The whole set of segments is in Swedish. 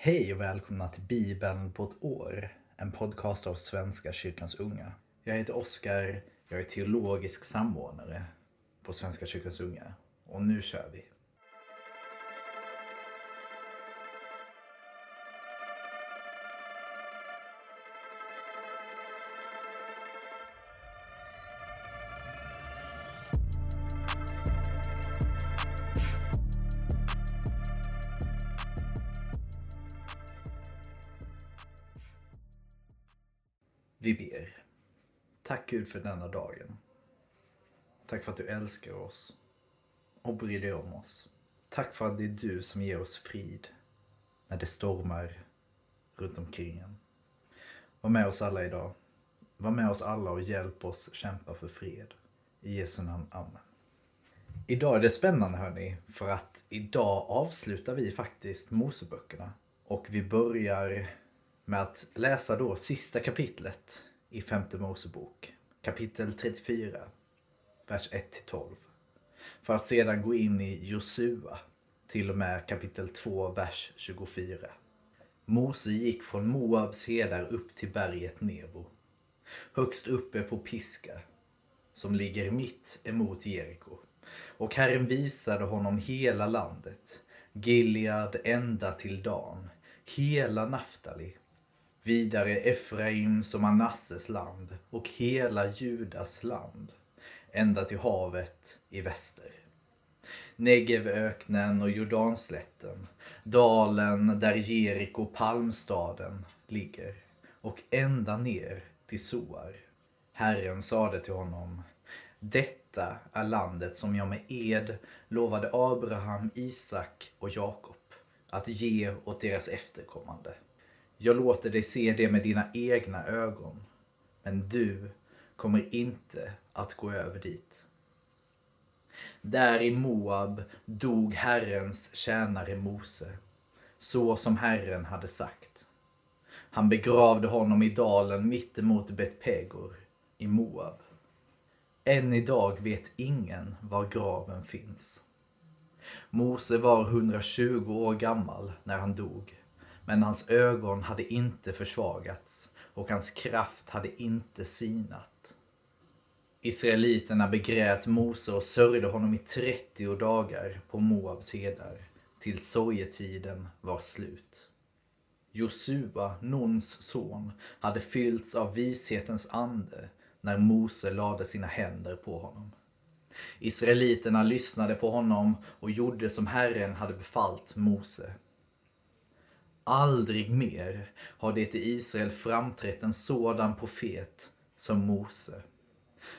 Hej och välkomna till Bibeln på ett år. En podcast av Svenska kyrkans unga. Jag heter Oskar, jag är teologisk samordnare på Svenska kyrkans unga. Och nu kör vi. Tack Gud för denna dagen. Tack för att du älskar oss och bryr dig om oss. Tack för att det är du som ger oss frid när det stormar runt omkring en. Var med oss alla idag. Var med oss alla och hjälp oss kämpa för fred. I Jesu namn. Amen. Idag är det spännande hörni, för att idag avslutar vi faktiskt Moseböckerna. Och vi börjar med att läsa då sista kapitlet i femte Mosebok. Kapitel 34, vers 1-12. För att sedan gå in i Josua till och med kapitel 2, vers 24. Mose gick från Moabs hedar upp till berget Nebo. Högst uppe på Piska, som ligger mitt emot Jeriko. Och Herren visade honom hela landet, Gilead ända till Dan, hela Naftali, vidare Efraims och Manasses land och hela Judas land, ända till havet i väster. Negevöknen och Jordanslätten, dalen där Jeriko palmstaden ligger och ända ner till Soar. Herren sade till honom, detta är landet som jag med ed lovade Abraham, Isak och Jakob att ge åt deras efterkommande. Jag låter dig se det med dina egna ögon, men du kommer inte att gå över dit. Där i Moab dog Herrens tjänare Mose, så som Herren hade sagt. Han begravde honom i dalen mittemot Betpegor i Moab. Än idag vet ingen var graven finns. Mose var 120 år gammal när han dog men hans ögon hade inte försvagats och hans kraft hade inte sinat. Israeliterna begrät Mose och sörjde honom i 30 dagar på Moabs hedar, till sorgetiden var slut. Josua, Nuns son, hade fyllts av vishetens ande när Mose lade sina händer på honom. Israeliterna lyssnade på honom och gjorde som Herren hade befallt Mose. Aldrig mer har det i Israel framträtt en sådan profet som Mose,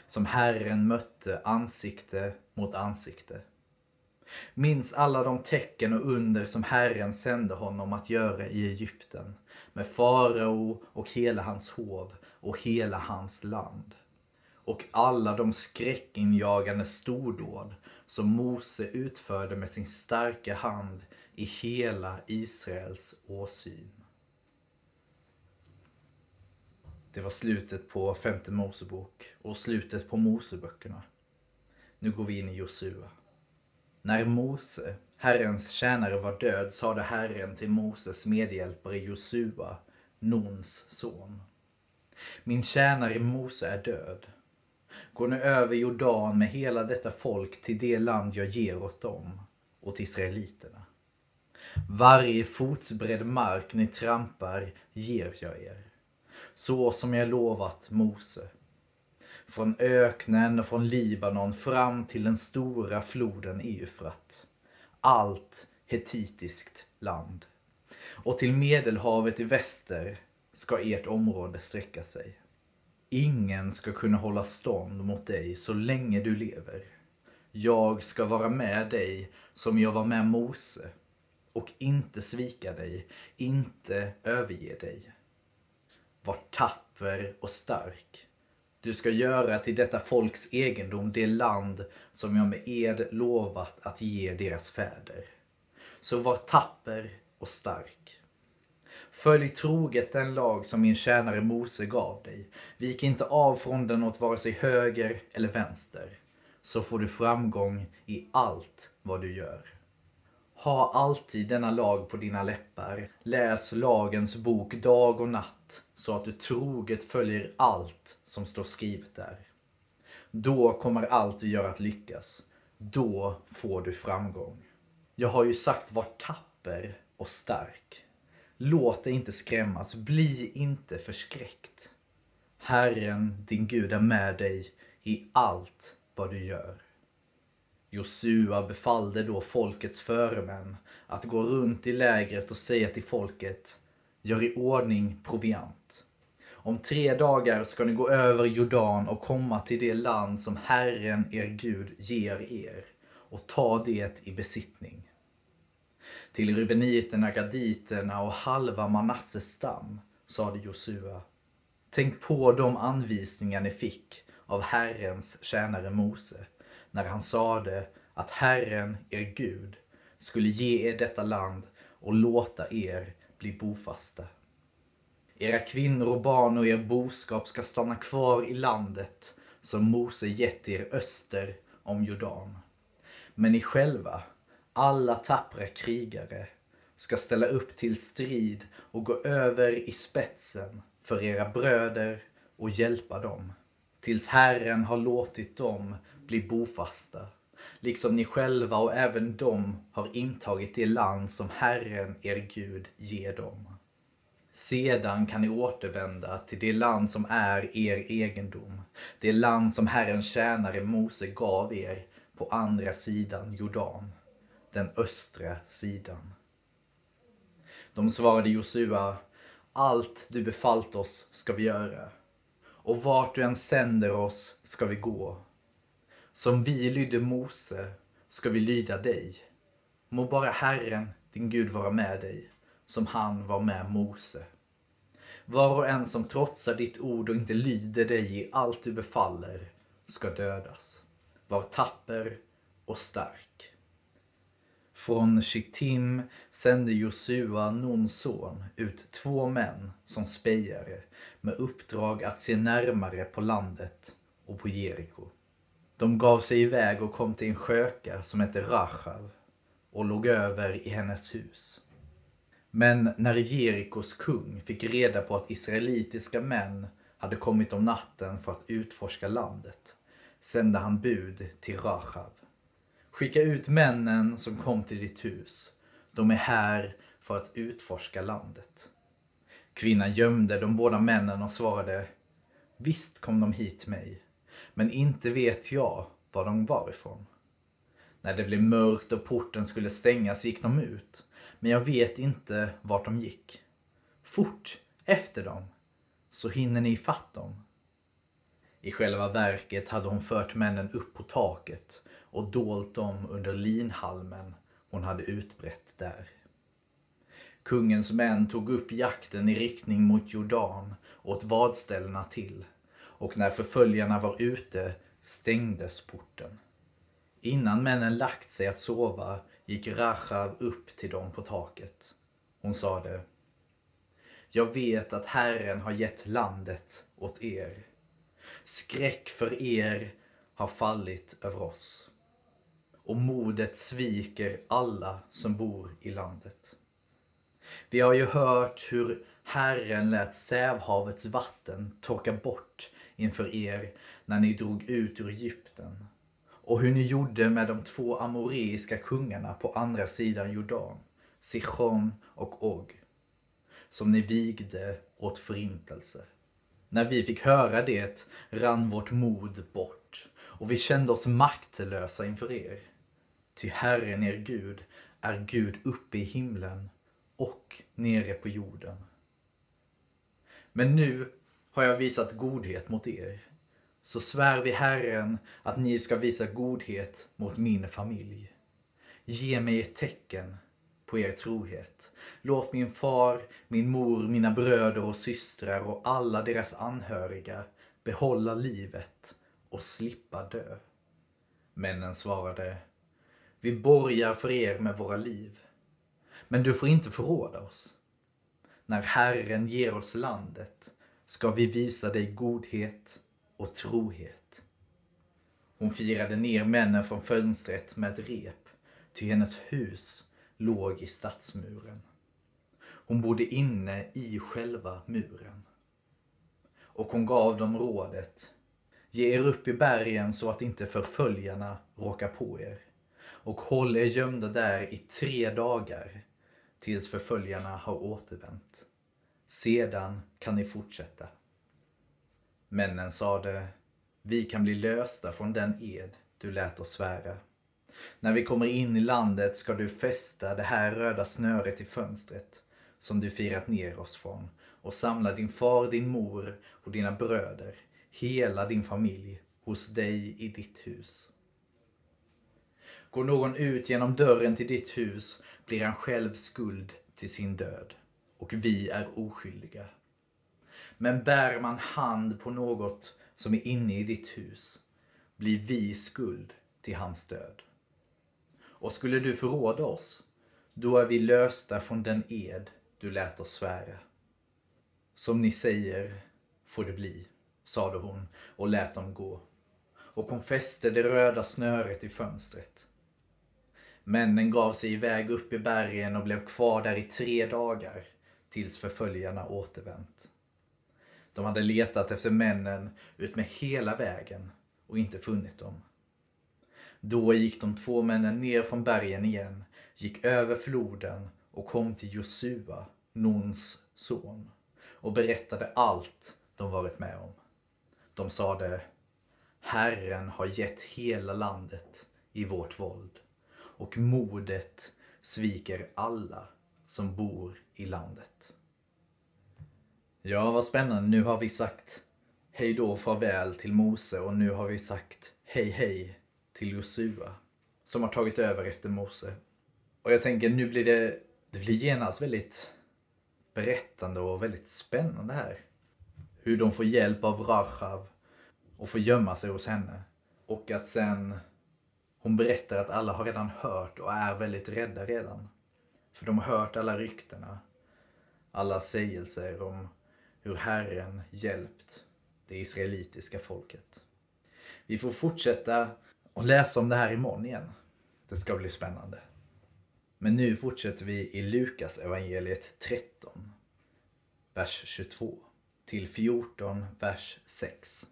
som Herren mötte ansikte mot ansikte. Minns alla de tecken och under som Herren sände honom att göra i Egypten, med farao och hela hans hov och hela hans land. Och alla de skräckinjagande stordåd som Mose utförde med sin starka hand i hela Israels åsyn. Det var slutet på femte Mosebok och slutet på Moseböckerna. Nu går vi in i Josua. När Mose, Herrens tjänare, var död sade Herren till Moses medhjälpare Josua, Nons son. Min tjänare Mose är död. Gå nu över Jordan med hela detta folk till det land jag ger åt dem, åt israeliterna. Varje fotsbredd mark ni trampar ger jag er. Så som jag lovat Mose. Från öknen och från Libanon fram till den stora floden Eufrat. Allt hetitiskt land. Och till Medelhavet i väster ska ert område sträcka sig. Ingen ska kunna hålla stånd mot dig så länge du lever. Jag ska vara med dig som jag var med Mose och inte svika dig, inte överge dig. Var tapper och stark. Du ska göra till detta folks egendom det land som jag med ed lovat att ge deras fäder. Så var tapper och stark. Följ troget den lag som min tjänare Mose gav dig. Vik inte av från den åt vare sig höger eller vänster. Så får du framgång i allt vad du gör. Ha alltid denna lag på dina läppar. Läs lagens bok dag och natt så att du troget följer allt som står skrivet där. Då kommer allt du gör att lyckas. Då får du framgång. Jag har ju sagt var tapper och stark. Låt dig inte skrämmas, bli inte förskräckt. Herren, din Gud, är med dig i allt vad du gör. Josua befallde då folkets föremän att gå runt i lägret och säga till folket Gör i ordning proviant. Om tre dagar ska ni gå över Jordan och komma till det land som Herren, er Gud, ger er och ta det i besittning. Till rubeniterna, gaditerna och halva Manasses stam sade Josua Tänk på de anvisningar ni fick av Herrens tjänare Mose när han sade att Herren, er Gud, skulle ge er detta land och låta er bli bofasta. Era kvinnor och barn och er boskap ska stanna kvar i landet som Mose gett er öster om Jordan. Men ni själva, alla tappra krigare, ska ställa upp till strid och gå över i spetsen för era bröder och hjälpa dem, tills Herren har låtit dem bli bofasta, liksom ni själva och även de har intagit det land som Herren, er Gud, ger dem. Sedan kan ni återvända till det land som är er egendom, det land som Herrens tjänare Mose gav er på andra sidan Jordan, den östra sidan. De svarade Josua, allt du befallt oss ska vi göra, och vart du än sänder oss ska vi gå. Som vi lydde Mose ska vi lyda dig. Må bara Herren, din Gud, vara med dig, som han var med Mose. Var och en som trotsar ditt ord och inte lyder dig i allt du befaller ska dödas. Var tapper och stark. Från Shittim sände Josua, Nuns son, ut två män som spejare med uppdrag att se närmare på landet och på Jeriko. De gav sig iväg och kom till en sköka som hette Rachav och låg över i hennes hus. Men när Jerikos kung fick reda på att israelitiska män hade kommit om natten för att utforska landet sände han bud till Rachav. Skicka ut männen som kom till ditt hus. De är här för att utforska landet. Kvinnan gömde de båda männen och svarade Visst kom de hit mig, men inte vet jag var de var ifrån. När det blev mörkt och porten skulle stängas gick de ut, men jag vet inte vart de gick. Fort efter dem, så hinner ni ifatt dem. I själva verket hade hon fört männen upp på taket och dolt dem under linhalmen hon hade utbrett där. Kungens män tog upp jakten i riktning mot Jordan och åt vadställena till och när förföljarna var ute stängdes porten. Innan männen lagt sig att sova gick Rachav upp till dem på taket. Hon sade Jag vet att Herren har gett landet åt er. Skräck för er har fallit över oss och modet sviker alla som bor i landet. Vi har ju hört hur Herren lät Sävhavets vatten torka bort inför er när ni drog ut ur Egypten och hur ni gjorde med de två amoreiska kungarna på andra sidan Jordan, Sichon och Og, som ni vigde åt förintelse. När vi fick höra det rann vårt mod bort och vi kände oss maktlösa inför er. Ty Herren er Gud är Gud uppe i himlen och nere på jorden. Men nu har jag visat godhet mot er. Så svär vi Herren att ni ska visa godhet mot min familj. Ge mig ett tecken på er trohet. Låt min far, min mor, mina bröder och systrar och alla deras anhöriga behålla livet och slippa dö. Männen svarade vi borgar för er med våra liv. Men du får inte förråda oss. När Herren ger oss landet ska vi visa dig godhet och trohet. Hon firade ner männen från fönstret med ett rep, ty hennes hus låg i stadsmuren. Hon bodde inne i själva muren. Och hon gav dem rådet. Ge er upp i bergen så att inte förföljarna råkar på er. Och håll er gömda där i tre dagar tills förföljarna har återvänt. Sedan kan ni fortsätta. Männen sade, vi kan bli lösta från den ed du lät oss svära. När vi kommer in i landet ska du fästa det här röda snöret i fönstret som du firat ner oss från och samla din far, din mor och dina bröder, hela din familj, hos dig i ditt hus. Går någon ut genom dörren till ditt hus blir han själv skuld till sin död och vi är oskyldiga. Men bär man hand på något som är inne i ditt hus blir vi skuld till hans död. Och skulle du förråda oss, då är vi lösta från den ed du lät oss svära. Som ni säger får det bli, sade hon och lät dem gå. Och hon fäste det röda snöret i fönstret. Männen gav sig iväg upp i bergen och blev kvar där i tre dagar tills förföljarna återvänt. De hade letat efter männen utmed hela vägen och inte funnit dem. Då gick de två männen ner från bergen igen, gick över floden och kom till Josua, Nons son, och berättade allt de varit med om. De sade, Herren har gett hela landet i vårt våld och modet sviker alla som bor i landet. Ja, vad spännande. Nu har vi sagt hej då och farväl till Mose och nu har vi sagt hej hej till Josua som har tagit över efter Mose. Och jag tänker nu blir det, det blir genast väldigt berättande och väldigt spännande här. Hur de får hjälp av Rachav och får gömma sig hos henne. Och att sen hon berättar att alla har redan hört och är väldigt rädda redan. För de har hört alla ryktena. Alla sägelser om hur Herren hjälpt det israelitiska folket. Vi får fortsätta och läsa om det här imorgon igen. Det ska bli spännande. Men nu fortsätter vi i Lukas evangeliet 13, vers 22 till 14, vers 6.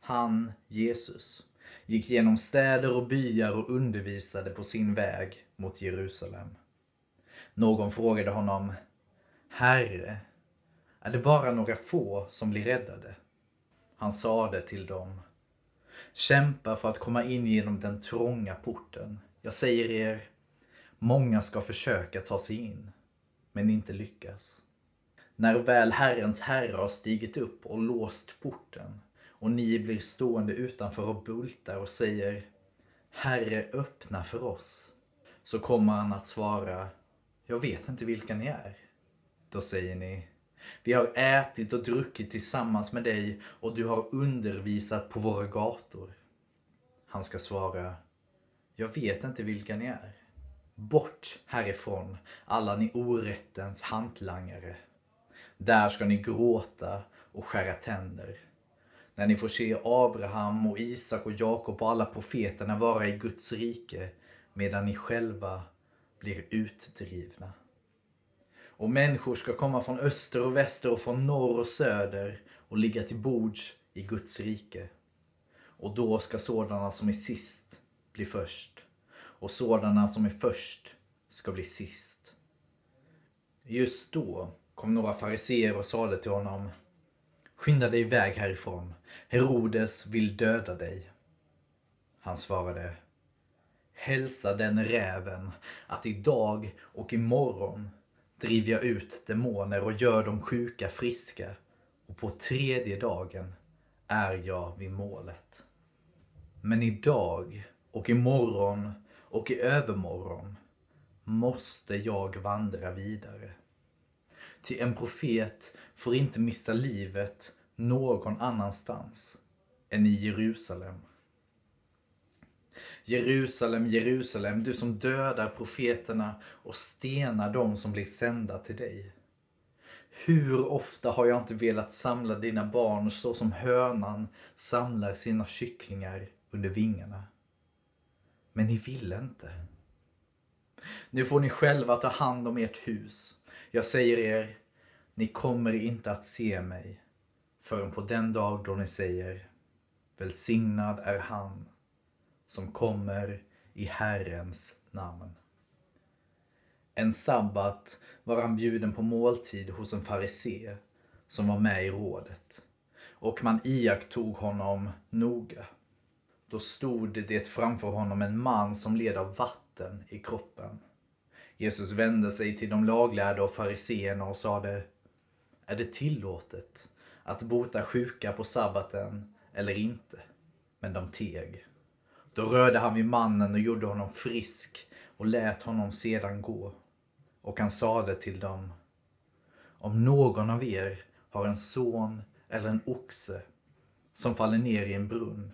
Han, Jesus, gick genom städer och byar och undervisade på sin väg mot Jerusalem. Någon frågade honom, Herre, är det bara några få som blir räddade? Han sade till dem, Kämpa för att komma in genom den trånga porten. Jag säger er, många ska försöka ta sig in, men inte lyckas. När väl Herrens herre har stigit upp och låst porten och ni blir stående utanför och bultar och säger Herre, öppna för oss. Så kommer han att svara jag vet inte vilka ni är. Då säger ni Vi har ätit och druckit tillsammans med dig och du har undervisat på våra gator. Han ska svara Jag vet inte vilka ni är. Bort härifrån, alla ni orättens hantlangare. Där ska ni gråta och skära tänder när ni får se Abraham och Isak och Jakob och alla profeterna vara i Guds rike medan ni själva blir utdrivna. Och människor ska komma från öster och väster och från norr och söder och ligga till bords i Guds rike. Och då ska sådana som är sist bli först och sådana som är först ska bli sist. Just då kom några fariseer och sade till honom Skynda dig iväg härifrån. Herodes vill döda dig. Han svarade. Hälsa den räven att idag och imorgon driver jag ut demoner och gör de sjuka friska och på tredje dagen är jag vid målet. Men idag och imorgon och i övermorgon måste jag vandra vidare. Ty en profet får inte mista livet någon annanstans än i Jerusalem. Jerusalem, Jerusalem, du som dödar profeterna och stenar dem som blir sända till dig. Hur ofta har jag inte velat samla dina barn så som hönan samlar sina kycklingar under vingarna. Men ni ville inte. Nu får ni själva ta hand om ert hus. Jag säger er, ni kommer inte att se mig förrän på den dag då ni säger Välsignad är han som kommer i Herrens namn. En sabbat var han bjuden på måltid hos en farisé som var med i rådet och man iakttog honom noga. Då stod det framför honom en man som led av vatten i kroppen. Jesus vände sig till de laglärda och fariseerna och sade Är det tillåtet att bota sjuka på sabbaten eller inte? Men de teg. Då rörde han vid mannen och gjorde honom frisk och lät honom sedan gå. Och han sade till dem Om någon av er har en son eller en oxe som faller ner i en brunn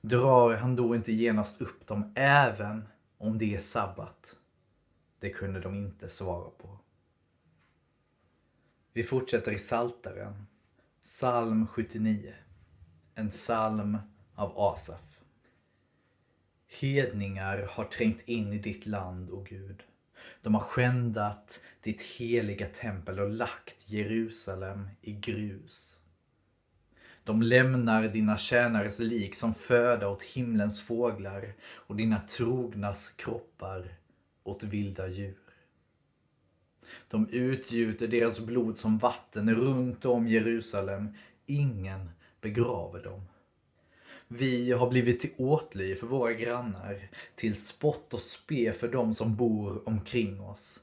drar han då inte genast upp dem även om det är sabbat? Det kunde de inte svara på. Vi fortsätter i Saltaren, psalm 79. En psalm av Asaf. Hedningar har trängt in i ditt land, o Gud. De har skändat ditt heliga tempel och lagt Jerusalem i grus. De lämnar dina tjänares lik som föda åt himlens fåglar och dina trognas kroppar åt vilda djur. De utgjuter deras blod som vatten runt om Jerusalem. Ingen begraver dem. Vi har blivit till åtlöje för våra grannar, till spott och spe för dem som bor omkring oss.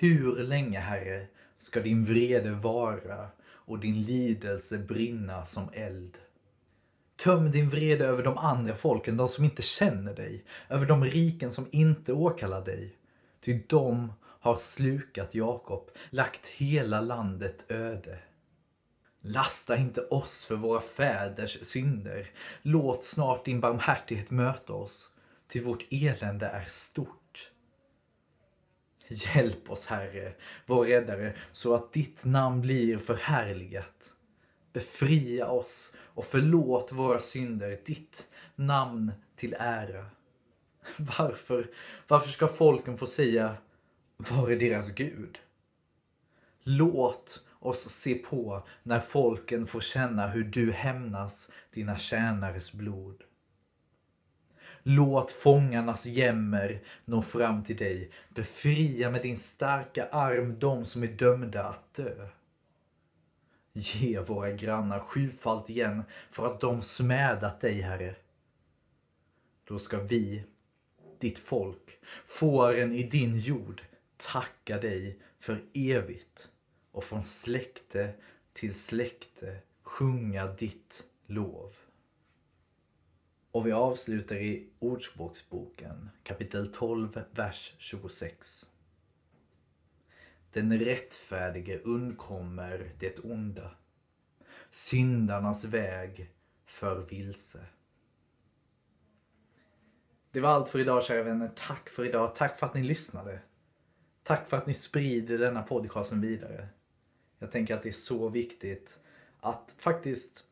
Hur länge, Herre, ska din vrede vara och din lidelse brinna som eld? Töm din vrede över de andra folken, de som inte känner dig, över de riken som inte åkallar dig. Ty de har slukat Jakob, lagt hela landet öde. Lasta inte oss för våra fäders synder. Låt snart din barmhärtighet möta oss, ty vårt elände är stort. Hjälp oss, Herre, vår räddare, så att ditt namn blir förhärligat. Befria oss och förlåt våra synder, ditt namn till ära. Varför, varför ska folken få säga, var är deras Gud? Låt oss se på när folken får känna hur du hämnas dina tjänares blod. Låt fångarnas jämmer nå fram till dig. Befria med din starka arm de som är dömda att dö. Ge våra grannar sjufalt igen för att de smädat dig, Herre. Då ska vi, ditt folk, fåren i din jord, tacka dig för evigt och från släkte till släkte sjunga ditt lov. Och vi avslutar i Ordspråksboken kapitel 12, vers 26. Den rättfärdige undkommer det onda. Syndarnas väg för vilse. Det var allt för idag kära vänner. Tack för idag. Tack för att ni lyssnade. Tack för att ni sprider denna podcasten vidare. Jag tänker att det är så viktigt att faktiskt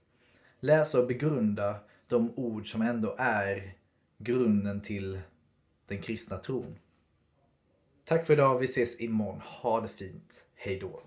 läsa och begrunda de ord som ändå är grunden till den kristna tron. Tack för idag. Vi ses imorgon. Ha det fint. Hej då.